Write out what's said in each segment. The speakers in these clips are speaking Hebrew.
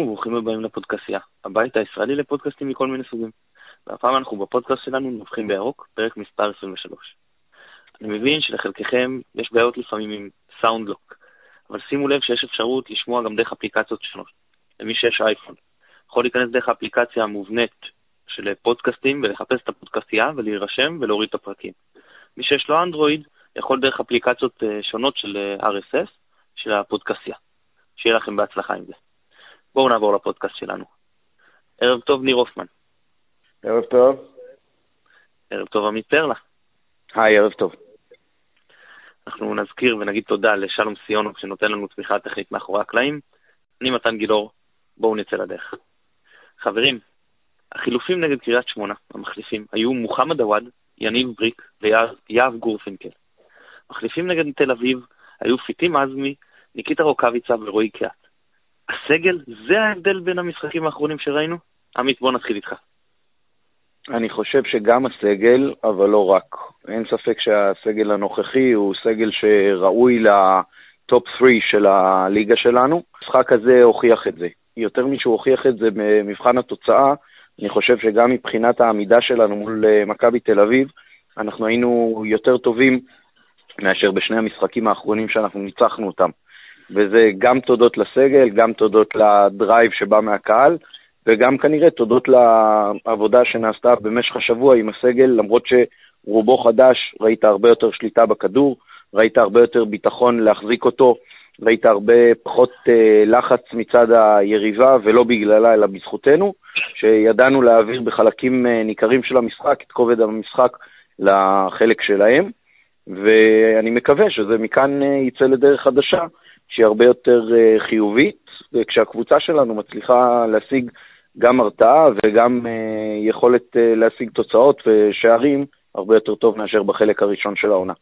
וברוכים הבאים לפודקאסיה, הבית הישראלי לפודקאסטים מכל מיני סוגים. והפעם אנחנו בפודקאסט שלנו נובחים בירוק, פרק מספר 23. אני מבין שלחלקכם יש בעיות לפעמים עם סאונדלוק, אבל שימו לב שיש אפשרות לשמוע גם דרך אפליקציות שונות. למי שיש אייפון, יכול להיכנס דרך האפליקציה המובנית של פודקאסטים ולחפש את הפודקאסטייה ולהירשם ולהוריד את הפרקים. מי שיש לו אנדרואיד יכול דרך אפליקציות אה, שונות של אה, RSS של הפודקאסטייה. שיהיה לכם בהצלחה עם זה. בואו נעבור לפודקאסט שלנו. ערב טוב, ניר הופמן. ערב טוב. ערב טוב, עמית פרלה. היי, ערב טוב. אנחנו נזכיר ונגיד תודה לשלום סיונוב שנותן לנו תמיכה טכנית מאחורי הקלעים. אני מתן גילאור, בואו נצא לדרך. חברים, החילופים נגד קריית שמונה, המחליפים, היו מוחמד עוואד, יניב בריק ויהב גורפינקל. מחליפים נגד תל אביב היו פיטים עזמי, ניקיטה רוקאביצה ורועי קיאט. הסגל, זה ההבדל בין המשחקים האחרונים שראינו? עמית, בוא נתחיל איתך. אני חושב שגם הסגל, אבל לא רק. אין ספק שהסגל הנוכחי הוא סגל שראוי לטופ 3 של הליגה שלנו. המשחק הזה הוכיח את זה. יותר משהוא הוכיח את זה במבחן התוצאה, אני חושב שגם מבחינת העמידה שלנו מול אה, מכבי תל אביב, אנחנו היינו יותר טובים מאשר בשני המשחקים האחרונים שאנחנו ניצחנו אותם. וזה גם תודות לסגל, גם תודות לדרייב שבא מהקהל, וגם כנראה תודות לעבודה שנעשתה במשך השבוע עם הסגל, למרות שרובו חדש, ראית הרבה יותר שליטה בכדור, ראית הרבה יותר ביטחון להחזיק אותו, ראית הרבה פחות אה, לחץ מצד היריבה, ולא בגללה אלא בזכותנו, שידענו להעביר בחלקים אה, ניכרים של המשחק את כובד המשחק לחלק שלהם, ואני מקווה שזה מכאן אה, יצא לדרך חדשה, שהיא הרבה יותר אה, חיובית, וכשהקבוצה שלנו מצליחה להשיג גם הרתעה וגם אה, יכולת אה, להשיג תוצאות ושערים, הרבה יותר טוב מאשר בחלק הראשון של העונה.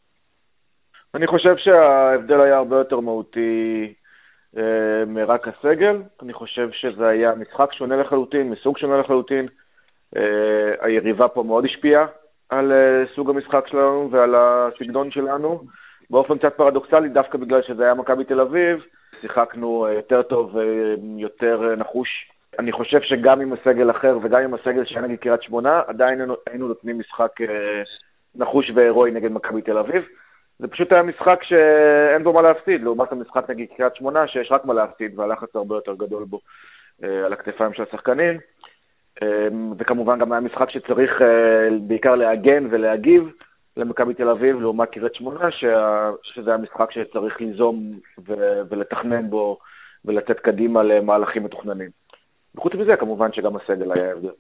אני חושב שההבדל היה הרבה יותר מהותי מרק הסגל. אני חושב שזה היה משחק שונה לחלוטין, מסוג שונה לחלוטין. היריבה פה מאוד השפיעה על סוג המשחק שלנו ועל הסגנון שלנו. באופן קצת פרדוקסלי, דווקא בגלל שזה היה מכבי תל אביב, שיחקנו אה, יותר טוב ויותר אה, נחוש. אני חושב שגם עם הסגל אחר וגם עם הסגל שהיה נגד קריית שמונה, עדיין היינו נותנים משחק אה, נחוש והירואי נגד מכבי תל אביב. זה פשוט היה משחק שאין בו מה להפסיד, לעומת המשחק נגד קריית שמונה, שיש רק מה להפסיד, והלחץ הרבה יותר גדול בו על הכתפיים של השחקנים. וכמובן גם היה משחק שצריך בעיקר להגן ולהגיב. למכבי תל אביב לעומת קריית שמונה, שה, שזה המשחק שצריך ליזום ו, ולתכנן בו ולתת קדימה למהלכים מתוכננים. וחוץ מזה, כמובן שגם הסגל היה הבדל.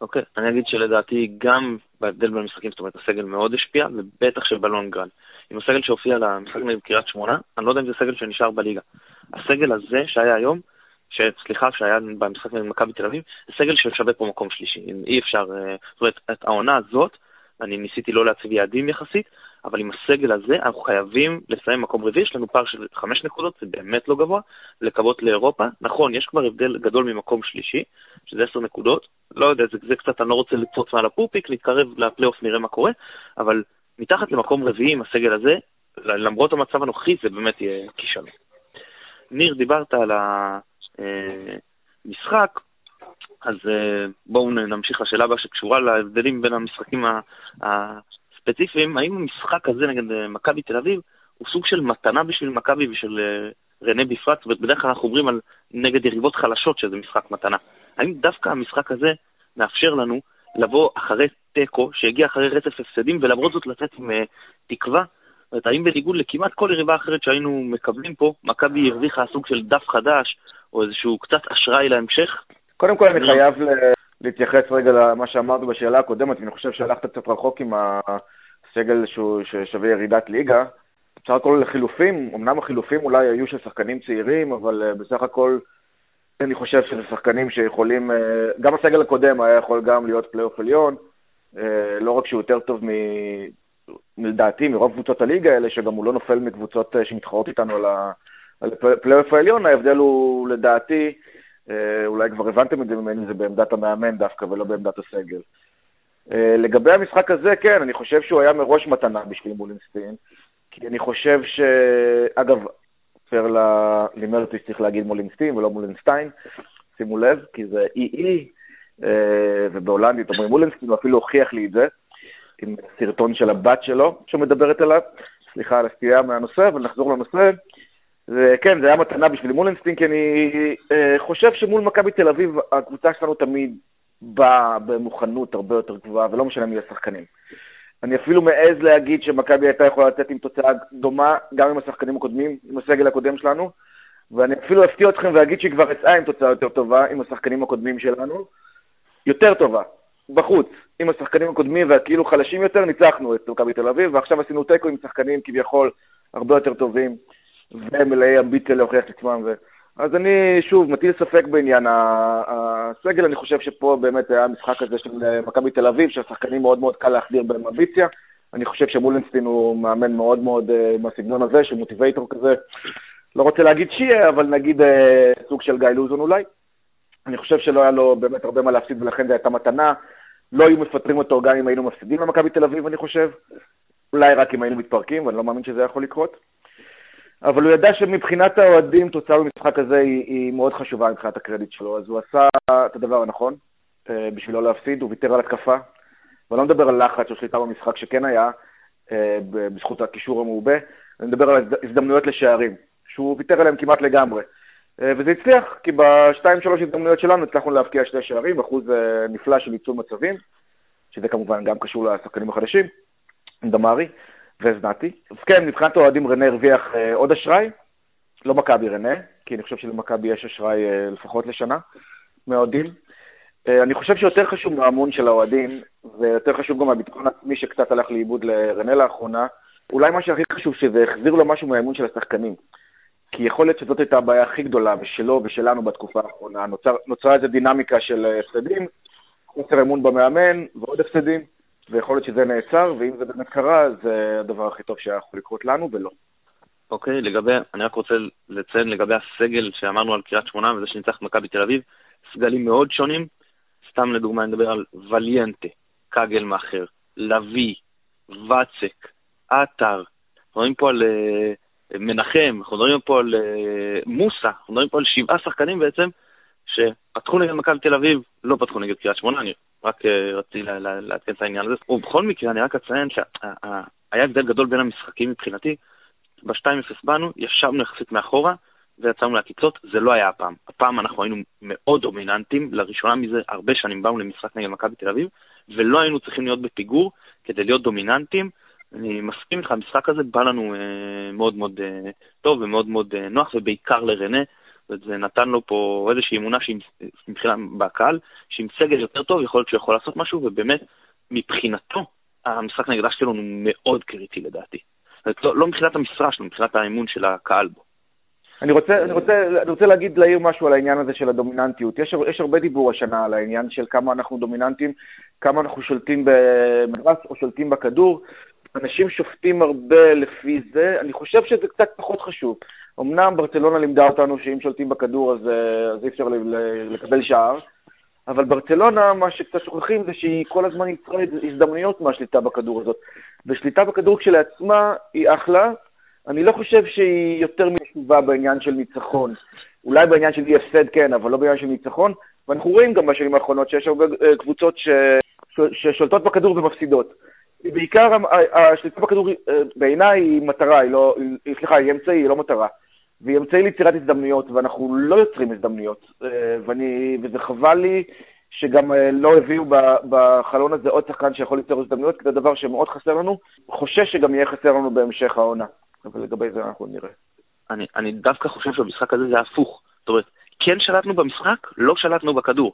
אוקיי, okay, אני אגיד שלדעתי גם בהבדל בין המשחקים, זאת אומרת, הסגל מאוד השפיע, ובטח שבלונגרן. עם הסגל שהופיע למשחק נגד קריית שמונה, אני לא יודע אם זה סגל שנשאר בליגה. הסגל הזה שהיה היום, ש... סליחה, שהיה במשחק נגד מכבי תל אביב, זה סגל ששווה פה מקום שלישי. אי אפשר, אה, זאת אומרת, את העונה הזאת, אני ניסיתי לא להציב יעדים יחסית, אבל עם הסגל הזה אנחנו חייבים לסיים מקום רביעי, יש לנו פער של חמש נקודות, זה באמת לא גבוה, לקוות לאירופה. נכון, יש כבר הבדל גדול ממקום שלישי, שזה עשר נקודות, לא יודע, זה, זה קצת, אני לא רוצה לצוץ מעל הפופיק, להתקרב לפלייאוף, נראה מה קורה, אבל מתחת למקום רביעי עם הסגל הזה, למרות המצב הנוכחי, זה באמת יהיה כישלון. ניר, דיברת על המשחק, אז uh, בואו נמשיך לשאלה הבאה שקשורה להבדלים בין המשחקים הספציפיים. האם המשחק הזה נגד uh, מכבי תל אביב הוא סוג של מתנה בשביל מכבי ושל uh, רנה בפרט? זאת אומרת, בדרך כלל אנחנו אומרים על נגד יריבות חלשות שזה משחק מתנה. האם דווקא המשחק הזה מאפשר לנו לבוא אחרי תיקו, שהגיע אחרי רצף הפסדים, ולמרות זאת לצאת עם תקווה? זאת אומרת, האם בניגוד לכמעט כל יריבה אחרת שהיינו מקבלים פה, מכבי הרוויחה סוג של דף חדש, או איזשהו קצת אשראי להמשך? קודם כל אני לא. חייב להתייחס רגע למה שאמרת בשאלה הקודמת, ואני חושב שהלכת קצת רחוק עם הסגל ששווה ירידת ליגה. בסך הכל לחילופים, אמנם החילופים אולי היו של שחקנים צעירים, אבל אה, בסך הכל אני חושב שזה שחקנים שיכולים, אה, גם הסגל הקודם היה יכול גם להיות פלייאוף עליון, אה, לא רק שהוא יותר טוב מ... לדעתי מרוב קבוצות הליגה האלה, שגם הוא לא נופל מקבוצות שמתחרות איתנו על הפלייאוף העליון, ההבדל הוא לדעתי אולי כבר הבנתם את זה ממני, זה בעמדת המאמן דווקא ולא בעמדת הסגל. אה, לגבי המשחק הזה, כן, אני חושב שהוא היה מראש מתנה בשביל מולינסטין, כי אני חושב ש... אגב, סופר לימד אותי שצריך להגיד מולינסטין ולא מולינסטיין, שימו לב, כי זה אי-אי, אה, ובהולנדית אומרים מולינסטין, הוא אפילו הוכיח לי את זה, עם סרטון של הבת שלו שמדברת עליו. סליחה על הסטייה מהנושא, אבל נחזור לנושא. וכן, זה היה מתנה בשביל מולינסטין, כי אני אה, חושב שמול מכבי תל אביב, הקבוצה שלנו תמיד באה במוכנות הרבה יותר גבוהה, ולא משנה מי השחקנים. אני אפילו מעז להגיד שמכבי הייתה יכולה לצאת עם תוצאה דומה גם עם השחקנים הקודמים, עם הסגל הקודם שלנו, ואני אפילו אפתיע אתכם ואגיד שהיא כבר יצאה עם תוצאה יותר טובה עם השחקנים הקודמים שלנו, יותר טובה, בחוץ, עם השחקנים הקודמים והכאילו חלשים יותר, ניצחנו את מכבי תל אביב, ועכשיו עשינו תיקו עם שחקנים כביכול הרבה יותר טובים, ומלאי אמביציה להוכיח את עצמם. ו... אז אני, שוב, מטיל ספק בעניין הסגל, אני חושב שפה באמת היה המשחק הזה של מכבי תל אביב, שהשחקנים מאוד מאוד קל להחדיר בהם אמביציה. אני חושב שמולנסטין הוא מאמן מאוד מאוד מהסגנון הזה, של מוטיבייטור כזה. לא רוצה להגיד שיהיה, אבל נגיד uh, סוג של גיא לוזון אולי. אני חושב שלא היה לו באמת הרבה מה להפסיד, ולכן זו הייתה מתנה. לא היו מפטרים אותו גם אם היינו מפסידים למכבי תל אביב, אני חושב. אולי רק אם היינו מתפרקים, ואני לא מאמין שזה יכול לקרות. אבל הוא ידע שמבחינת האוהדים, תוצאה במשחק הזה היא, היא מאוד חשובה מבחינת הקרדיט שלו. אז הוא עשה את הדבר הנכון אה, בשביל לא להפסיד, הוא ויתר על התקפה. ואני לא מדבר על לחץ או שליטה במשחק שכן היה, אה, בזכות הקישור המעובה, אני מדבר על הזדמנויות לשערים, שהוא ויתר עליהם כמעט לגמרי. אה, וזה הצליח, כי בשתיים שלוש הזדמנויות שלנו הצלחנו להבקיע שני שערים, אחוז נפלא של ניצול מצבים, שזה כמובן גם קשור לשחקנים החדשים, דמארי וזנתי. אז כן, מבחינת האוהדים רנה הרוויח אה, עוד אשראי, לא מכבי רנה, כי אני חושב שלמכבי יש אשראי לפחות לשנה מהאוהדים. אני חושב שיותר חשוב מהאמון של האוהדים, ויותר חשוב גם מהביטחון עצמי שקצת הלך לאיבוד לרנה לאחרונה, אולי מה שהכי חשוב שזה החזיר לו משהו מהאמון של השחקנים. כי יכול להיות שזאת הייתה הבעיה הכי גדולה, ושלו ושלנו בתקופה האחרונה. נוצר, נוצרה איזו דינמיקה של אה, הפסדים, חוסר אמון במאמן ועוד הפסדים, ויכול להיות שזה נעצר, ואם זה באמת קרה, זה הדבר הכי טוב שהיה יכול לקרות לנו, ולא. אוקיי, okay, לגבי, אני רק רוצה לציין לגבי הסגל שאמרנו על קריית שמונה וזה שניצח את מכבי תל אביב, סגלים מאוד שונים. סתם לדוגמה, אני מדבר על וליאנטה, קאגל מאחר, לביא, ואצק, עטר, רואים פה על uh, מנחם, אנחנו מדברים פה על uh, מוסה, אנחנו מדברים פה על שבעה שחקנים בעצם, שפתחו נגד מכבי תל אביב, לא פתחו נגד קריית שמונה, אני רק uh, רציתי לעדכן את העניין הזה. ובכל מקרה, אני רק אציין שהיה הבדל גדול בין המשחקים מבחינתי. ב-2-0 באנו, ישבנו יחסית מאחורה, ויצאנו לעקיצות, זה לא היה הפעם. הפעם אנחנו היינו מאוד דומיננטים, לראשונה מזה הרבה שנים באנו למשחק נגד מכבי תל אביב, ולא היינו צריכים להיות בפיגור כדי להיות דומיננטים, אני מסכים איתך, המשחק הזה בא לנו אה, מאוד מאוד אה, טוב ומאוד מאוד אה, נוח, ובעיקר לרנה, וזה נתן לו פה איזושהי אמונה מבחינה בקהל, שעם סגל יותר טוב יכול להיות שהוא יכול לעשות משהו, ובאמת, מבחינתו, המשחק נגד אשקלון הוא מאוד קריטי לדעתי. לא, לא מבחינת המשרה שלו, מבחינת האמון של הקהל בו. אני רוצה, אני, רוצה, אני רוצה להגיד, להעיר משהו על העניין הזה של הדומיננטיות. יש, יש הרבה דיבור השנה על העניין של כמה אנחנו דומיננטים, כמה אנחנו שולטים במדרס או שולטים בכדור. אנשים שופטים הרבה לפי זה, אני חושב שזה קצת פחות חשוב. אמנם ברצלונה לימדה אותנו שאם שולטים בכדור אז, אה, אז אי אפשר לקבל שער, אבל ברצלונה, מה שקצת שוכחים זה שהיא כל הזמן יצרה הזדמנויות מהשליטה בכדור הזאת. ושליטה בכדור כשלעצמה היא אחלה, אני לא חושב שהיא יותר משובה בעניין של ניצחון. אולי בעניין של אי הפסד כן, אבל לא בעניין של ניצחון. ואנחנו רואים גם בשנים האחרונות שיש הרבה אה, קבוצות ש... ששולטות בכדור ומפסידות. בעיקר השליטה בכדור אה, בעיניי היא מטרה, היא לא, סליחה, היא אמצעי, היא לא מטרה. והיא אמצעי ליצירת הזדמנויות, ואנחנו לא יוצרים הזדמנויות. אה, ואני, וזה חבל לי שגם אה, לא הביאו בחלון הזה עוד שחקן שיכול ליצור הזדמנויות, כי זה דבר שמאוד חסר לנו. חושש שגם יהיה חסר לנו בהמשך העונה. אבל לגבי זה אנחנו נראה. אני, אני דווקא חושב שבמשחק הזה זה הפוך. זאת אומרת, כן שלטנו במשחק, לא שלטנו בכדור.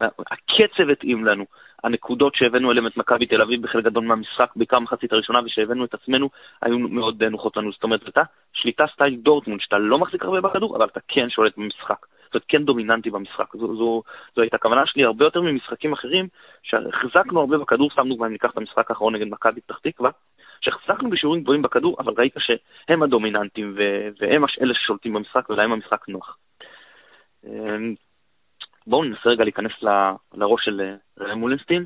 הקצב התאים לנו. הנקודות שהבאנו אליהם את מכבי תל אביב בחלק גדול מהמשחק, בעיקר מחצית הראשונה, ושהבאנו את עצמנו, היו מאוד נוחות לנו. זאת אומרת, הייתה שליטה סטייל דורטמונד, שאתה לא מחזיק הרבה בכדור, אבל אתה כן שולט במשחק. זאת אומרת, כן דומיננטי במשחק. זו, זו, זו הייתה הכוונה שלי הרבה יותר ממשחקים אחרים, שהחזקנו הרבה בכדור, סתם דוגמא, ניקח את המשחק האחרון נגד מכבי פתח תקווה, שהחזקנו בשיעורים גבוהים בכדור, אבל ראית שהם הדומיננטים, והם אלה ששולטים במשחק, ולהם המשחק נוח. בואו ננסה רגע להיכנס לראש של אה, מולינסטין.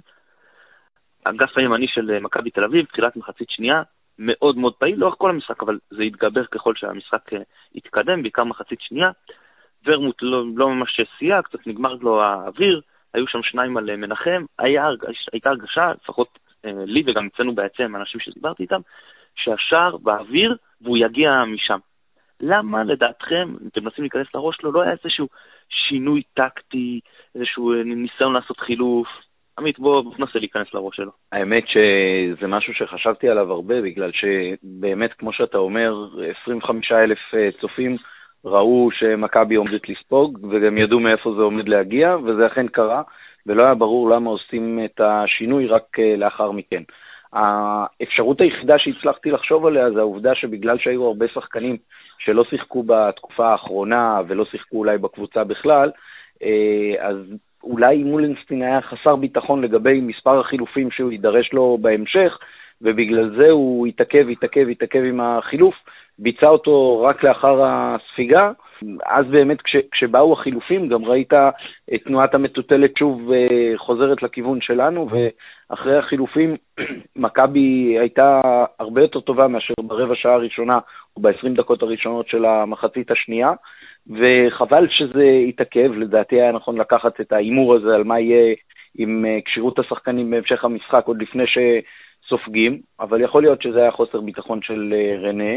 אגף הימני של אה, מכבי תל אביב, תחילת מחצית שנייה, מאוד מאוד פעיל לאורך כל המשחק, אבל זה התגבר ככל שהמשחק התקדם, בעיקר מחצית שנייה. ורמוט לא, לא ממש סייע, קצת נגמר לו האוויר, היו שם שניים על מנחם, היה, הייתה הרגשה, לפחות לי וגם אצלנו בעצם, אנשים שדיברתי איתם, שהשער באוויר והוא יגיע משם. למה לדעתכם, אם אתם מנסים להיכנס לראש שלו, לא היה איזשהו שינוי טקטי, איזשהו ניסיון לעשות חילוף? עמית, בוא, בוא ננסה להיכנס לראש שלו. האמת שזה משהו שחשבתי עליו הרבה, בגלל שבאמת, כמו שאתה אומר, 25 אלף אה, צופים ראו שמכבי עומדת לספוג, וגם ידעו מאיפה זה עומד להגיע, וזה אכן קרה, ולא היה ברור למה עושים את השינוי רק אה, לאחר מכן. האפשרות היחידה שהצלחתי לחשוב עליה זה העובדה שבגלל שהיו הרבה שחקנים שלא שיחקו בתקופה האחרונה ולא שיחקו אולי בקבוצה בכלל, אה, אז אולי מולנסטין היה חסר ביטחון לגבי מספר החילופים שהוא יידרש לו בהמשך, ובגלל זה הוא התעכב, התעכב, התעכב עם החילוף, ביצע אותו רק לאחר הספיגה. אז באמת כש, כשבאו החילופים גם ראית את תנועת המטוטלת שוב אה, חוזרת לכיוון שלנו, ואחרי החילופים מכבי הייתה הרבה יותר טובה מאשר ברבע שעה הראשונה או ב-20 דקות הראשונות של המחצית השנייה, וחבל שזה התעכב, לדעתי היה נכון לקחת את ההימור הזה על מה יהיה עם אה, כשירות השחקנים בהמשך המשחק עוד לפני שסופגים, אבל יכול להיות שזה היה חוסר ביטחון של אה, רנה.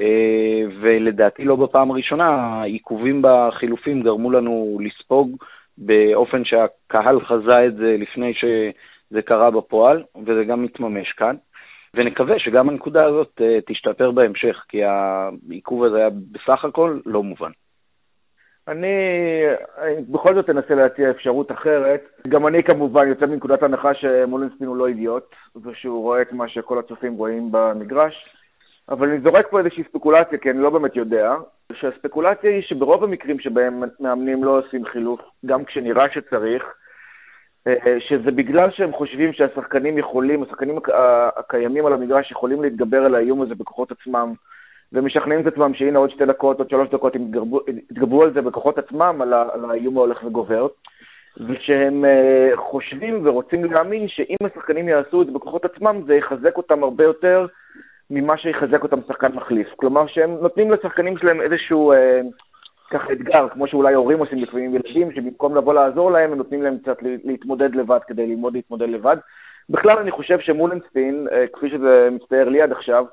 אה, ולדעתי לא בפעם הראשונה, העיכובים בחילופים גרמו לנו לספוג באופן שהקהל חזה את זה לפני שזה קרה בפועל, וזה גם מתממש כאן. ונקווה שגם הנקודה הזאת אה, תשתפר בהמשך, כי העיכוב הזה היה בסך הכל לא מובן. אני, אני בכל זאת אנסה להציע אפשרות אחרת. גם אני כמובן יוצא מנקודת הנחה שמולנסטין הוא לא אידיוט, ושהוא רואה את מה שכל הצופים רואים במגרש. אבל אני זורק פה איזושהי ספקולציה, כי אני לא באמת יודע, שהספקולציה היא שברוב המקרים שבהם מאמנים לא עושים חילוף, גם כשנראה שצריך, אה, שזה בגלל שהם חושבים שהשחקנים יכולים, השחקנים הקיימים על המגרש יכולים להתגבר על האיום הזה בכוחות עצמם, ומשכנעים את עצמם שהנה עוד שתי דקות, עוד שלוש דקות, הם יתגברו על זה בכוחות עצמם, על, על האיום ההולך וגובר, ושהם uh, חושבים ורוצים להאמין שאם השחקנים יעשו את זה בכוחות עצמם, זה יחזק אותם הרבה יותר ממה שיחזק אותם שחקן מחליף. כלומר, שהם נותנים לשחקנים שלהם איזשהו אה, ככה אתגר, כמו שאולי הורים עושים לפעמים ילדים, שבמקום לבוא לעזור להם, הם נותנים להם קצת להתמודד לבד כדי ללמוד להתמודד לבד. בכלל, אני חושב שמולנסטין, אה, כפי שזה מצטייר לי עד עכשיו,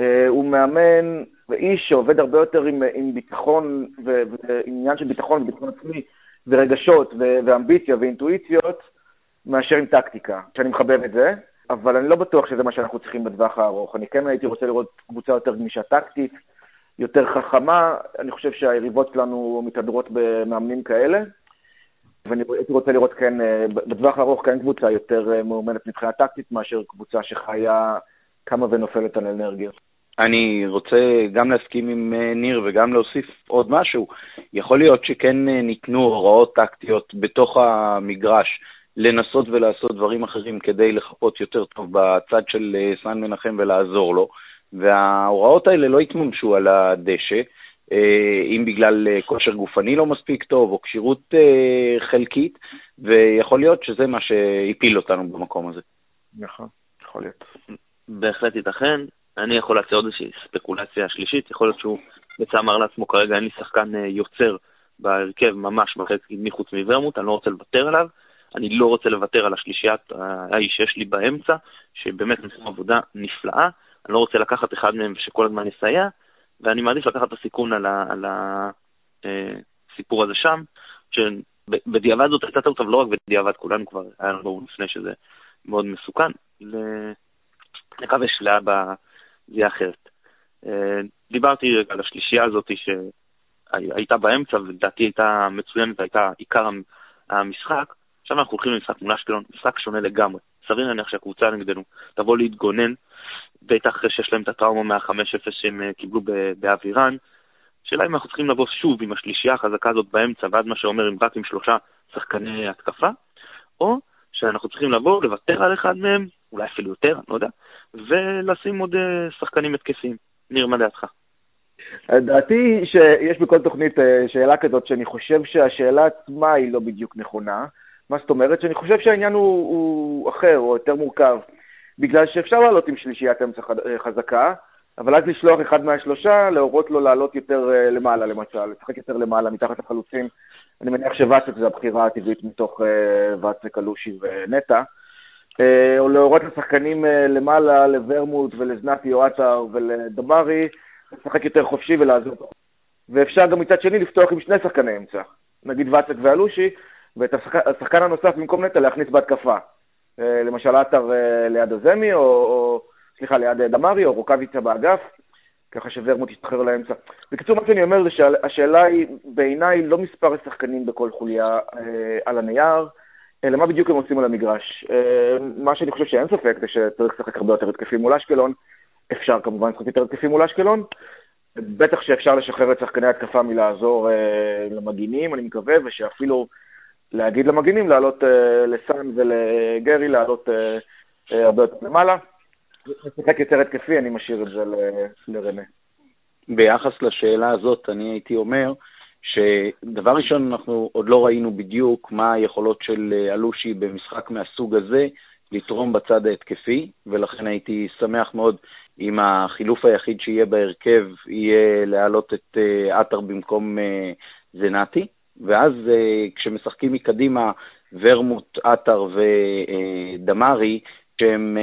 אה, הוא מאמן ואיש שעובד הרבה יותר עם, עם ביטחון, ועניין של ביטחון וביטחון עצמי, ורגשות, ואמביציה ואינטואיציות, מאשר עם טקטיקה, שאני מחבב את זה. אבל אני לא בטוח שזה מה שאנחנו צריכים בטווח הארוך. אני כן הייתי רוצה לראות קבוצה יותר גמישה טקטית, יותר חכמה. אני חושב שהיריבות שלנו מתהדרות במאמנים כאלה. ואני הייתי רוצה לראות כן, אה, בטווח הארוך כן קבוצה יותר אה, מאומנת מבחינה טקטית מאשר קבוצה שחיה קמה ונופלת על אנרגיה. אני רוצה גם להסכים עם אה, ניר וגם להוסיף עוד משהו. יכול להיות שכן ניתנו הוראות טקטיות בתוך המגרש לנסות ולעשות דברים אחרים כדי לחפות יותר טוב בצד של אה, סן מנחם ולעזור לו, וההוראות האלה לא התממשו על הדשא, אה, אם בגלל אה, כושר גופני לא מספיק טוב או כשירות חלקית, ויכול להיות שזה מה שהפיל אותנו במקום הזה. נכון, יכול להיות. בהחלט ייתכן. אני יכול להציע עוד איזושהי ספקולציה שלישית, יכול להיות שהוא בעצם אמר לעצמו כרגע אין לי שחקן יוצר בהרכב ממש בחלק מחוץ מוורמוט, אני לא רוצה לוותר עליו. אני לא רוצה לוותר על השלישיית האיש שיש לי באמצע, שבאמת עושים עבודה נפלאה. אני לא רוצה לקחת אחד מהם שכל הזמן יסייע, ואני מעדיף לקחת את הסיכון על, ה, על הסיפור אה, הזה שם, שבדיעבד זאת הייתה טעות, אבל לא רק בדיעבד, כולנו כבר היה לנו ברור לפני שזה מאוד מסוכן. נקווה שלהבא זה יהיה אחרת. אה, דיברתי על השלישייה הזאת שהייתה באמצע, ולדעתי הייתה מצוינת, הייתה עיקר המשחק. עכשיו אנחנו הולכים למשחק מול אשקלון, משחק שונה לגמרי. סביר להניח שהקבוצה נגדנו תבוא להתגונן, בטח אחרי שיש להם את הטראומה מה-5-0 שהם אה, קיבלו באווירן. השאלה אם אנחנו צריכים לבוא שוב עם השלישייה החזקה הזאת באמצע, ואז מה שאומר אם רק עם שלושה שחקני התקפה, או שאנחנו צריכים לבוא, לוותר על אחד מהם, אולי אפילו יותר, אני לא יודע, ולשים עוד אה, שחקנים התקפיים. ניר, מה דעתך? דעתי שיש בכל תוכנית אה, שאלה כזאת, שאני חושב שהשאלה עצמה היא לא בדיוק נכונה. מה זאת אומרת? שאני חושב שהעניין הוא, הוא אחר, או יותר מורכב. בגלל שאפשר לעלות עם שלישיית אמצע חזקה, אבל אז לשלוח אחד מהשלושה, להורות לו לעלות יותר למעלה למשל, לשחק יותר למעלה מתחת לחלוצים. אני מניח שוואצק זה הבחירה הטבעית מתוך ואצק, אלושי ונטע. או להורות לשחקנים למעלה, לוורמוט ולזנתי או עטר ולדמרי, לשחק יותר חופשי ולעזור. ואפשר גם מצד שני לפתוח עם שני שחקני אמצע, נגיד ואצק ואלושי, ואת השחקן הנוסף במקום נטע להכניס בהתקפה. אה, למשל עטר אה, ליד הזמי, או, או סליחה, ליד דמרי, או רוקאביצה באגף, ככה שוורמוט ישתחרר לאמצע. בקיצור, מה שאני אומר זה שהשאלה היא, בעיניי, לא מספר השחקנים בכל חוליה אה, על הנייר, אלא מה בדיוק הם עושים על המגרש. אה, מה שאני חושב שאין ספק זה שצריך לשחק הרבה יותר התקפים מול אשקלון. אפשר כמובן לשחק יותר התקפים מול אשקלון. בטח שאפשר לשחרר את שחקני התקפה מלעזור אה, למגינים, אני מקווה, ושאפילו להגיד למגינים לעלות אה, לסאן ולגרי, לעלות אה, אה, הרבה יותר למעלה. לשחק יותר התקפי, אני משאיר את זה לרנה. ביחס לשאלה הזאת, אני הייתי אומר שדבר ראשון, אנחנו עוד לא ראינו בדיוק מה היכולות של אלושי במשחק מהסוג הזה לתרום בצד ההתקפי, ולכן הייתי שמח מאוד אם החילוף היחיד שיהיה בהרכב יהיה להעלות את עטר במקום זנתי, ואז אה, כשמשחקים מקדימה ורמוט, עטר ודמרי, שהם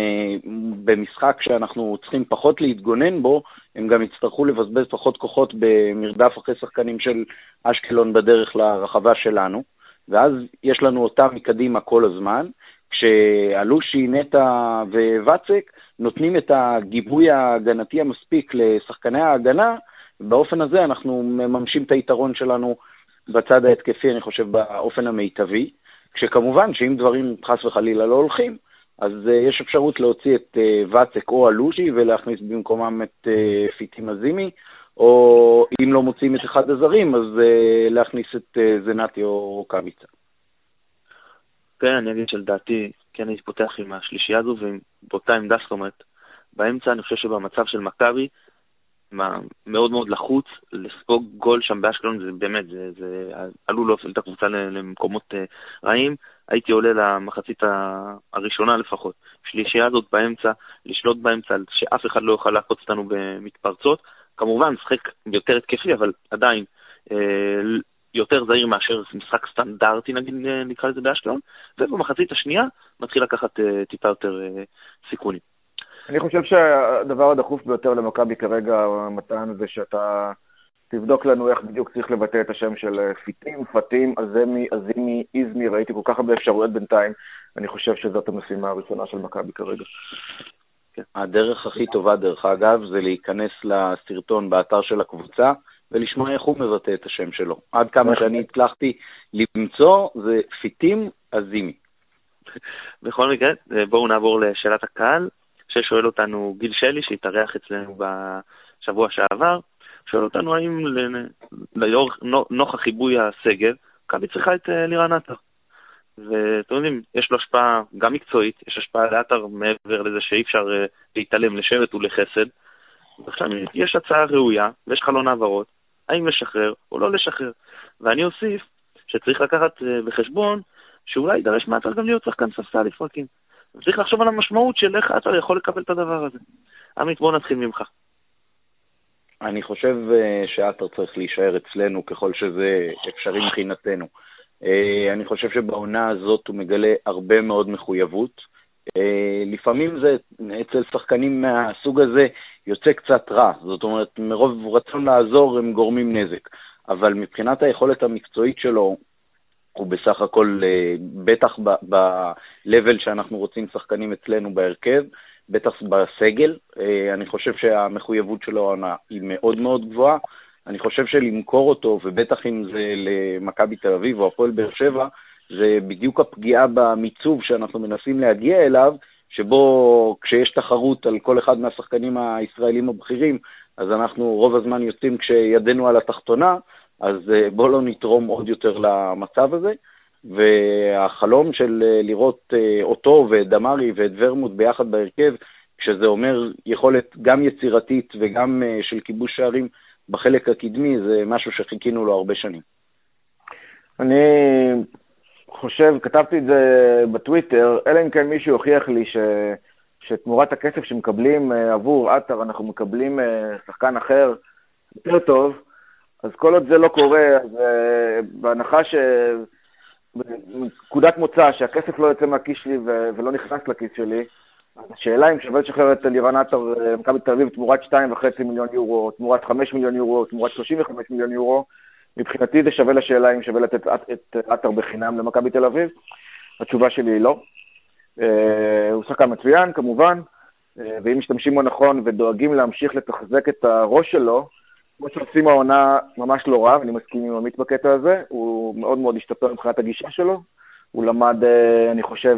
במשחק שאנחנו צריכים פחות להתגונן בו, הם גם יצטרכו לבזבז פחות כוחות במרדף אחרי שחקנים של אשקלון בדרך לרחבה שלנו, ואז יש לנו אותם מקדימה כל הזמן, כשאלושי, נטע וואצק נותנים את הגיבוי ההגנתי המספיק לשחקני ההגנה, באופן הזה אנחנו מממשים את היתרון שלנו בצד ההתקפי, אני חושב, באופן המיטבי. כשכמובן שאם דברים חס וחלילה לא הולכים, אז uh, יש אפשרות להוציא את uh, ואצק או אלושי ולהכניס במקומם את uh, פיטים עזימי, או אם לא מוצאים את אחד הזרים, אז uh, להכניס את uh, זנתי או רוקאביצה. כן, אני אגיד שלדעתי, כן הייתי פותח עם השלישייה הזו ובאותה עמדה, זאת אומרת, באמצע אני חושב שבמצב של מכבי, מאוד מאוד לחוץ, לספוג גול שם באשקלון, זה באמת, זה, זה עלול להוביל את הקבוצה למקומות uh, רעים. הייתי עולה למחצית הראשונה לפחות. שלישייה הזאת באמצע, לשלוט באמצע, שאף אחד לא יוכל לעקוץ אותנו במתפרצות. כמובן, משחק יותר התקפי, אבל עדיין, אה, יותר זהיר מאשר משחק סטנדרטי, נגיד, נקרא לזה באשקלון, ובמחצית השנייה מתחיל לקחת טיפה יותר סיכונים. אני חושב שהדבר הדחוף ביותר למכבי כרגע, מתן, זה שאתה תבדוק לנו איך בדיוק צריך לבטא את השם של אה, פיטים, פטים, עזמי, עזימי, איזמי, ראיתי כל כך הרבה אפשרויות בינתיים, אני חושב שזאת המשימה הראשונה של מכבי כרגע. כן. הדרך הכי טובה, דרך אגב, זה להיכנס לסרטון באתר של הקבוצה, ולשמוע איך הוא מבטא את השם שלו. עד כמה שאני הצלחתי למצוא, זה פיטים עזימי. בכל מקרה, בואו נעבור לשאלת הקהל, ששואל אותנו גיל שלי, שהתארח אצלנו בשבוע שעבר, שואל אותנו האם נוכח חיבוי הסגל, מכבי צריכה את אה, לירן עטר. ואתם יודעים, יש לו השפעה גם מקצועית, יש השפעה לעטר מעבר לזה שאי אפשר אה, להתעלם לשבט ולחסד. עכשיו, יש הצעה ראויה, ויש חלון העברות, האם לשחרר או לא לשחרר. ואני אוסיף שצריך לקחת אה, בחשבון שאולי יידרש מעטר גם להיות שחקן ספסל לפרקים. צריך לחשוב על המשמעות של איך עטר יכול לקבל את הדבר הזה. עמית, בוא נתחיל ממך. אני חושב אה, שעטר צריך להישאר אצלנו ככל שזה אפשרי מבחינתנו. אה, אני חושב שבעונה הזאת הוא מגלה הרבה מאוד מחויבות. לפעמים זה, אצל שחקנים מהסוג הזה, יוצא קצת רע. זאת אומרת, מרוב רצון לעזור הם גורמים נזק. אבל מבחינת היכולת המקצועית שלו, הוא בסך הכל, אה, בטח ב-level שאנחנו רוצים שחקנים אצלנו בהרכב, בטח בסגל. אה, אני חושב שהמחויבות שלו היא מאוד מאוד גבוהה. אני חושב שלמכור אותו, ובטח אם זה למכבי תל אביב או הפועל באר שבע, זה בדיוק הפגיעה במיצוב שאנחנו מנסים להגיע אליו, שבו כשיש תחרות על כל אחד מהשחקנים הישראלים הבכירים, אז אנחנו רוב הזמן יוצאים כשידנו על התחתונה, אז אה, בואו לא נתרום עוד יותר למצב הזה. והחלום של אה, לראות אה, אותו ואת דמארי ואת ורמוט ביחד בהרכב, כשזה אומר יכולת גם יצירתית וגם של כיבוש שערים בחלק הקדמי, זה משהו שחיכינו לו הרבה שנים. אני חושב, כתבתי את זה בטוויטר, אלא אם כן מישהו הוכיח לי ש... שתמורת הכסף שמקבלים עבור עטר, אנחנו מקבלים שחקן אחר יותר טוב, אז כל עוד זה לא קורה, אז אה, בהנחה ש... נקודת מוצא שהכסף לא יוצא מהכיס שלי ו- ולא נכנס לכיס שלי, אז השאלה אם שווה לשחרר את אלירן עטר, מכבי תל אביב, תמורת 2.5 מיליון יורו, תמורת 5 מיליון יורו, תמורת 35 מיליון יורו, מבחינתי זה שווה לשאלה אם שווה לתת את עטר בחינם למכבי תל אביב. התשובה שלי היא לא. אה, הוא שחקן מצוין, כמובן, אה, ואם משתמשים בו נכון ודואגים להמשיך לתחזק את הראש שלו, כמו שעושים העונה ממש לא רע, ואני מסכים עם עמית בקטע הזה, הוא מאוד מאוד השתפר מבחינת הגישה שלו. הוא למד, אה, אני חושב,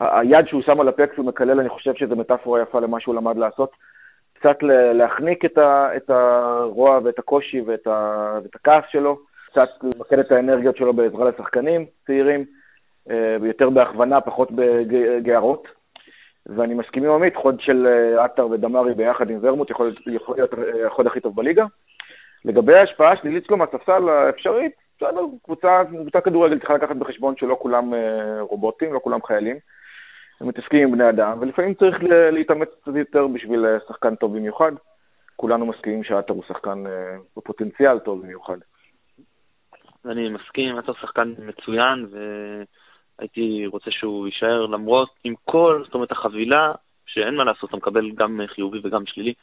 היד שהוא שם על הפקס הוא מקלל, אני חושב שזו מטאפורה יפה למה שהוא למד לעשות. קצת להחניק את, ה, את הרוע ואת הקושי ואת, ה, ואת הכעס שלו, קצת למקד את האנרגיות שלו בעזרה לשחקנים צעירים. אה, יותר בהכוונה, פחות בגערות. ואני מסכים עם עמית, חוד של אה, עטר ודמרי ביחד עם ורמוט יכול, יכול להיות אה, החוד הכי טוב בליגה. לגבי ההשפעה השלילית שלו מהספסל האפשרית, בסדר, קבוצה, קבוצה כדורגל צריכה לקחת בחשבון שלא כולם רובוטים, לא כולם חיילים. הם מתעסקים עם בני אדם, ולפעמים צריך להתאמץ קצת יותר בשביל שחקן טוב במיוחד. כולנו מסכימים שעטר הוא שחקן בפוטנציאל טוב במיוחד. אני מסכים, עטר שחקן מצוין, ו... הייתי רוצה שהוא יישאר למרות, עם כל, זאת אומרת, החבילה, שאין מה לעשות, אתה מקבל גם חיובי וגם שלילי,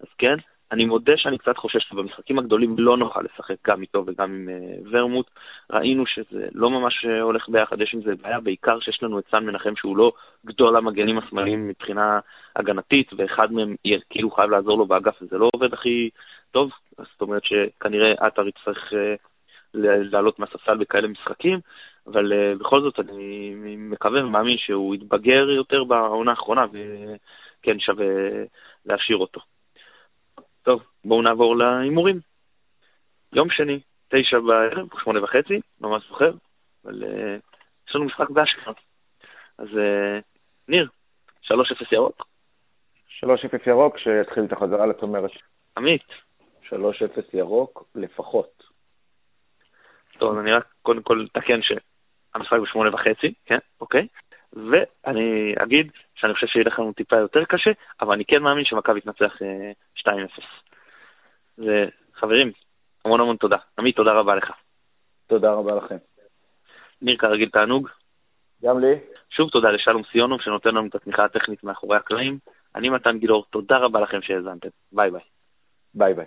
אז כן. אני מודה שאני קצת חושש שבמשחקים הגדולים לא נוכל לשחק גם איתו וגם עם uh, ורמוט. ראינו שזה לא ממש אה, הולך ביחד, יש עם זה בעיה, בעיקר שיש לנו את סן מנחם שהוא לא גדול המגנים השמאליים מבחינה הגנתית, ואחד מהם יהיה, כאילו חייב לעזור לו באגף, וזה לא עובד הכי טוב, זאת אומרת שכנראה עטר יצטרך uh, לעלות מהספסל בכאלה משחקים. אבל uh, בכל זאת אני מקווה ומאמין שהוא יתבגר יותר בעונה האחרונה, וכן שווה להשאיר אותו. טוב, בואו נעבור להימורים. יום שני, תשע בערב, שמונה וחצי, ממש זוכר, אבל uh, יש לנו משחק באשקלון. אז uh, ניר, 3-0 ירוק. 3-0 ירוק, שיתחיל את החזרה לצומרת. עמית. 3-0 ירוק לפחות. טוב, אני רק קודם כל אתקן ש... המשחק בשמונה וחצי, כן, אוקיי? ואני אגיד שאני חושב שילך לנו טיפה יותר קשה, אבל אני כן מאמין שמכבי תנצח 2-0. אה, וחברים, המון המון תודה. עמית, תודה רבה לך. תודה רבה לכם. ניר, כרגיל תענוג. גם לי. שוב תודה לשלום סיונוב שנותן לנו את התמיכה הטכנית מאחורי הקלעים. אני מתן גילאור, תודה רבה לכם שהאזנתם. ביי ביי. ביי ביי.